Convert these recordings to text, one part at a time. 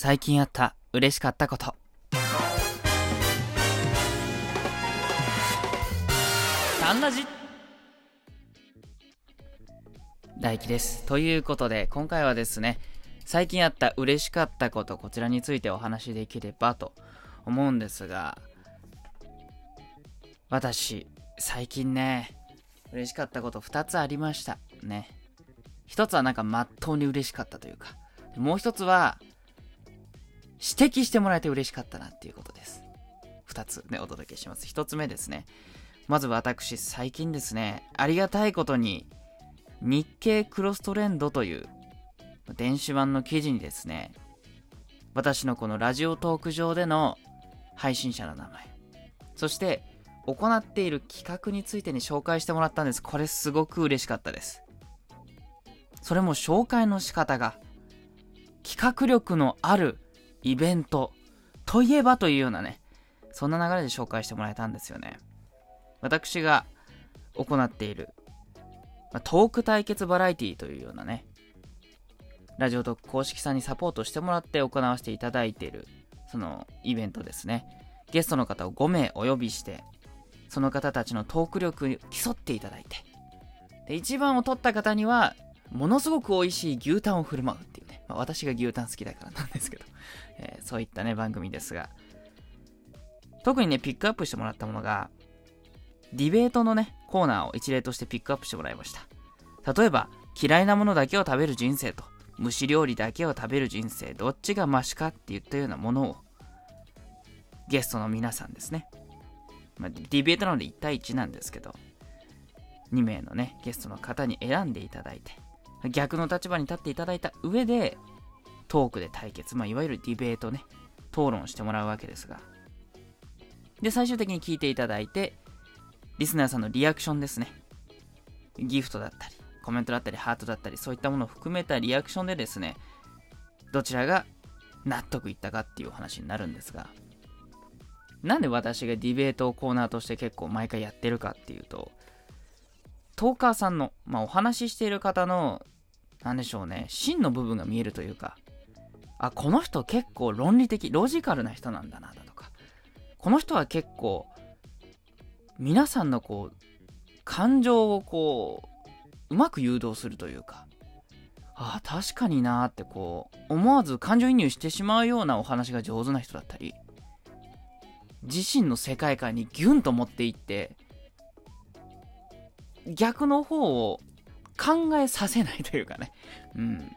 最近あった嬉しかったこと。タンラジ大輝です。ということで、今回はですね、最近あった嬉しかったこと、こちらについてお話しできればと思うんですが、私、最近ね、嬉しかったこと2つありました。ね。1つはなんかまっとうに嬉しかったというか、もう1つは、指摘してもらえて嬉しかったなっていうことです。2つね、お届けします。1つ目ですね。まず私、最近ですね、ありがたいことに、日経クロストレンドという電子版の記事にですね、私のこのラジオトーク上での配信者の名前、そして行っている企画についてに紹介してもらったんです。これすごく嬉しかったです。それも紹介の仕方が、企画力のあるイベントといえばというようなね、そんな流れで紹介してもらえたんですよね。私が行っている、ま、トーク対決バラエティというようなね、ラジオトーク公式さんにサポートしてもらって行わせていただいている、そのイベントですね。ゲストの方を5名お呼びして、その方たちのトーク力に競っていただいて、で、一番を取った方には、ものすごく美味しい牛タンを振る舞うっていうね。まあ、私が牛タン好きだからなんですけど、えー、そういったね、番組ですが、特にね、ピックアップしてもらったものが、ディベートのね、コーナーを一例としてピックアップしてもらいました。例えば、嫌いなものだけを食べる人生と、蒸し料理だけを食べる人生、どっちがマシかって言ったようなものを、ゲストの皆さんですね。まあ、ディベートなので1対1なんですけど、2名のね、ゲストの方に選んでいただいて、逆の立場に立っていただいた上で、トークで対決、まあ、いわゆるディベートね、討論してもらうわけですが。で、最終的に聞いていただいて、リスナーさんのリアクションですね。ギフトだったり、コメントだったり、ハートだったり、そういったものを含めたリアクションでですね、どちらが納得いったかっていうお話になるんですが、なんで私がディベートをコーナーとして結構毎回やってるかっていうと、トーカーさんの、まあ、お話ししている方の、なんでしょうね、真の部分が見えるというか、あ、この人結構論理的、ロジカルな人なんだな、だとか、この人は結構、皆さんのこう、感情をこう、うまく誘導するというか、ああ、確かになーってこう、思わず感情移入してしまうようなお話が上手な人だったり、自身の世界観にギュンと持っていって、逆の方を考えさせないというかね。うん。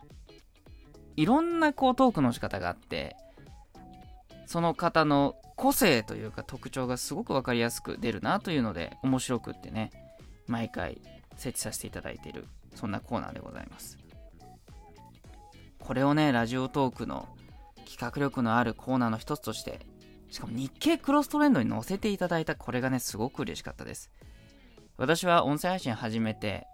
いろんなこうトークの仕方があって、その方の個性というか特徴がすごくわかりやすく出るなというので、面白くってね、毎回設置させていただいている、そんなコーナーでございます。これをね、ラジオトークの企画力のあるコーナーの一つとして、しかも日経クロストレンドに載せていただいたこれがね、すごく嬉しかったです。私は音声配信始めて、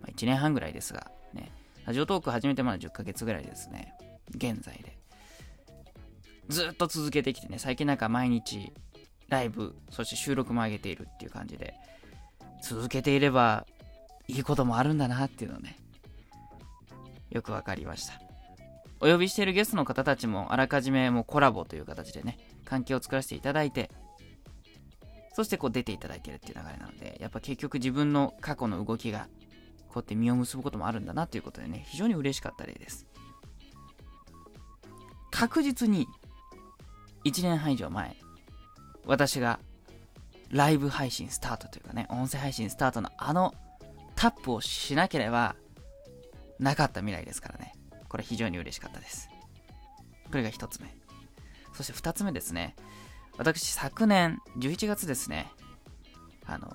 まあ、1年半ぐらいですが、ね、ラジオトーク始めてまだ10ヶ月ぐらいですね。現在で。ずっと続けてきてね、最近なんか毎日ライブ、そして収録も上げているっていう感じで、続けていればいいこともあるんだなっていうのね、よくわかりました。お呼びしているゲストの方たちもあらかじめもうコラボという形でね、関係を作らせていただいて、そしてこう出ていただいてるっていう流れなので、やっぱ結局自分の過去の動きがこうやって実を結ぶこともあるんだなということでね、非常に嬉しかった例です。確実に1年半以上前、私がライブ配信スタートというかね、音声配信スタートのあのタップをしなければなかった未来ですからね。これ非常に嬉しかったです。これが1つ目。そして2つ目ですね。私、昨年11月ですね、あの、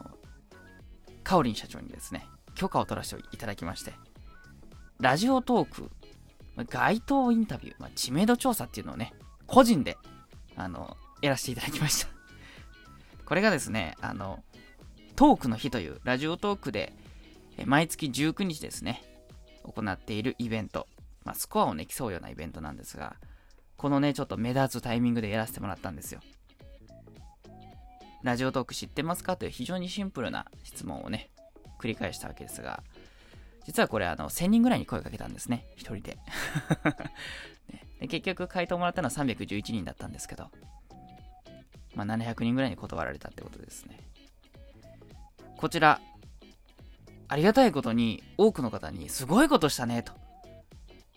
カオリン社長にですね、許可を取らせていただきまして、ラジオトーク、街頭インタビュー、まあ、知名度調査っていうのをね、個人で、あの、やらせていただきました。これがですね、あの、トークの日という、ラジオトークで、毎月19日ですね、行っているイベント、まあ、スコアをね、競うようなイベントなんですが、このね、ちょっと目立つタイミングでやらせてもらったんですよ。ラジオトーク知ってますか？という非常にシンプルな質問をね、繰り返したわけですが、実はこれ、あの、1000人ぐらいに声かけたんですね、一人で。ね、で結局回答もらったのは311人だったんですけど、まあ、700人ぐらいに断られたってことですね。こちら、ありがたいことに多くの方にすごいことしたねと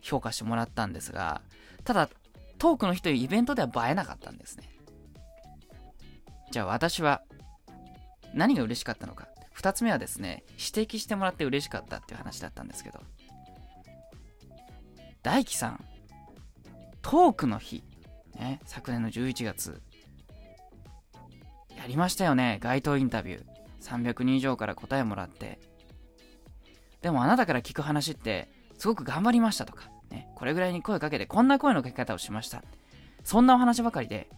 評価してもらったんですが、ただトークの日というイベントでは映えなかったんですね。じゃあ私は何が嬉しかったのか。2つ目はですね、指摘してもらって嬉しかったっていう話だったんですけど、大輝さん、トークの日、ね、昨年の11月、やりましたよね、街頭インタビュー。300人以上から答えもらって。でもあなたから聞く話って、すごく頑張りましたとか、ね、これぐらいに声かけて、こんな声のかけ方をしました。そんなお話ばかりで、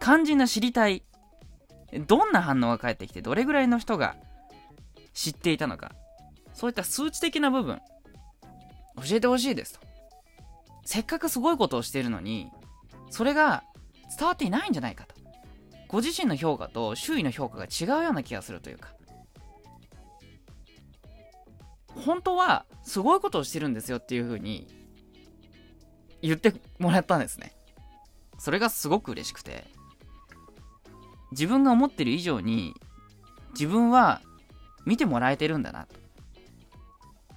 肝心な知りたい、どんな反応が返ってきて、どれぐらいの人が知っていたのか、そういった数値的な部分、教えてほしいですと。せっかくすごいことをしているのに、それが伝わっていないんじゃないかと。ご自身の評価と周囲の評価が違うような気がするというか。本当はすごいことをしてるんですよっていう風に言ってもらったんですね。それがすごく嬉しくて。自分が思ってる以上に自分は見てもらえてるんだなと。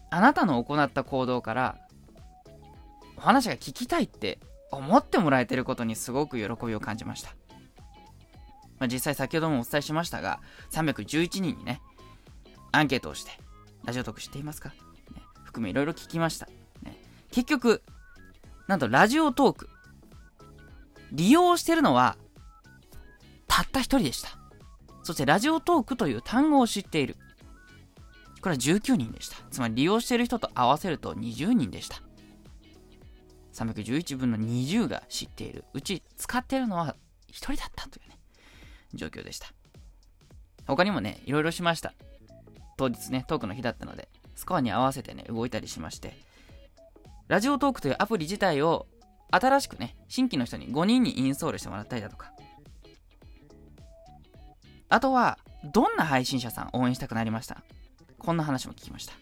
あなたの行った行動からお話が聞きたいって思ってもらえてることにすごく喜びを感じました。まあ、実際先ほどもお伝えしましたが、311人にね、アンケートをして、ラジオトーク知っていますか、ね、含めいろいろ聞きました、ね。結局、なんとラジオトーク、利用してるのは、たった一人でした。そしてラジオトークという単語を知っている。これは19人でした。つまり利用している人と合わせると20人でした。311分の20が知っている。うち使っているのは1人だったというね、状況でした。他にもね、いろいろしました。当日ね、トークの日だったので、スコアに合わせてね、動いたりしまして、ラジオトークというアプリ自体を新しくね、新規の人に5人にインストールしてもらったりだとか、あとは、どんな配信者さん応援したくなりました？こんな話も聞きました。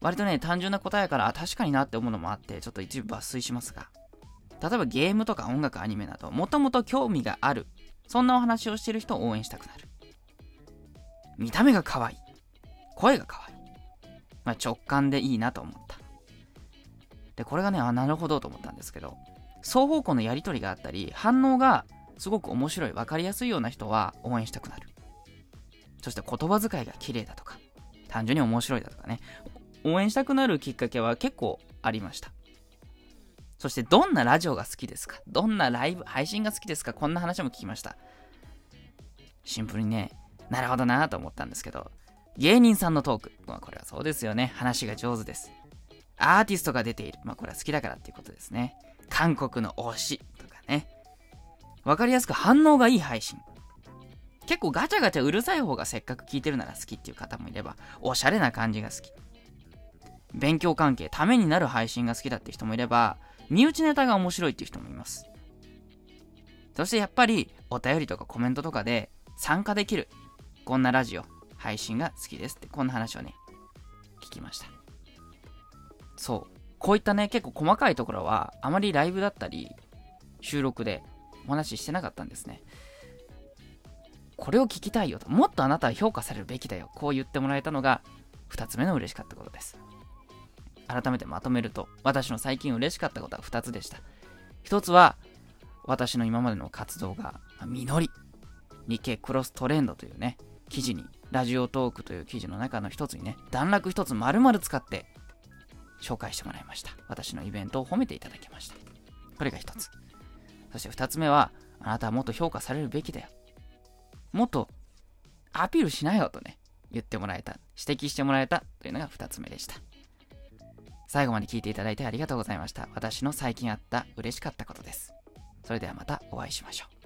割とね、単純な答えから、あ確かになって思うのもあって、ちょっと一部抜粋しますが、例えばゲームとか音楽、アニメなど、もともと興味がある、そんなお話をしてる人を応援したくなる。見た目が可愛い。声が可愛い。まあ、直感でいいなと思った。で、これがね、あ、なるほどと思ったんですけど、双方向のやりとりがあったり、反応がすごく面白い、分かりやすいような人は応援したくなる。そして言葉遣いが綺麗だとか、単純に面白いだとかね、応援したくなるきっかけは結構ありました。そしてどんなラジオが好きですか？どんなライブ、配信が好きですか？こんな話も聞きました。シンプルにね、なるほどなと思ったんですけど、芸人さんのトーク。まあこれはそうですよね。話が上手です。アーティストが出ている。まあこれは好きだからっていうことですね。韓国の推しとかね。わかりやすく反応がいい配信。結構ガチャガチャうるさい方がせっかく聞いてるなら好きっていう方もいれば、おしゃれな感じが好き。勉強関係、ためになる配信が好きだって人もいれば、身内ネタが面白いっていう人もいます。そしてやっぱり、お便りとかコメントとかで参加できる。こんなラジオ、配信が好きですって、こんな話をね、聞きました。そう。こういったね、結構細かいところは、あまりライブだったり、収録でお話ししてなかったんですね。これを聞きたいよと。もっとあなたは評価されるべきだよ。こう言ってもらえたのが、2つ目の嬉しかったことです。改めてまとめると、私の最近嬉しかったことは2つでした。1つは、私の今までの活動が実り、日経クロストレンドというね、記事に、ラジオトークという記事の中の一つにね、段落一つ丸々使って紹介してもらいました。私のイベントを褒めていただきました。これが一つ。そして二つ目は、あなたはもっと評価されるべきだよ。もっとアピールしなよとね、言ってもらえた、指摘してもらえたというのが2つ目でした。最後まで聞いていただいてありがとうございました。私の最近あった嬉しかったことです。それではまたお会いしましょう。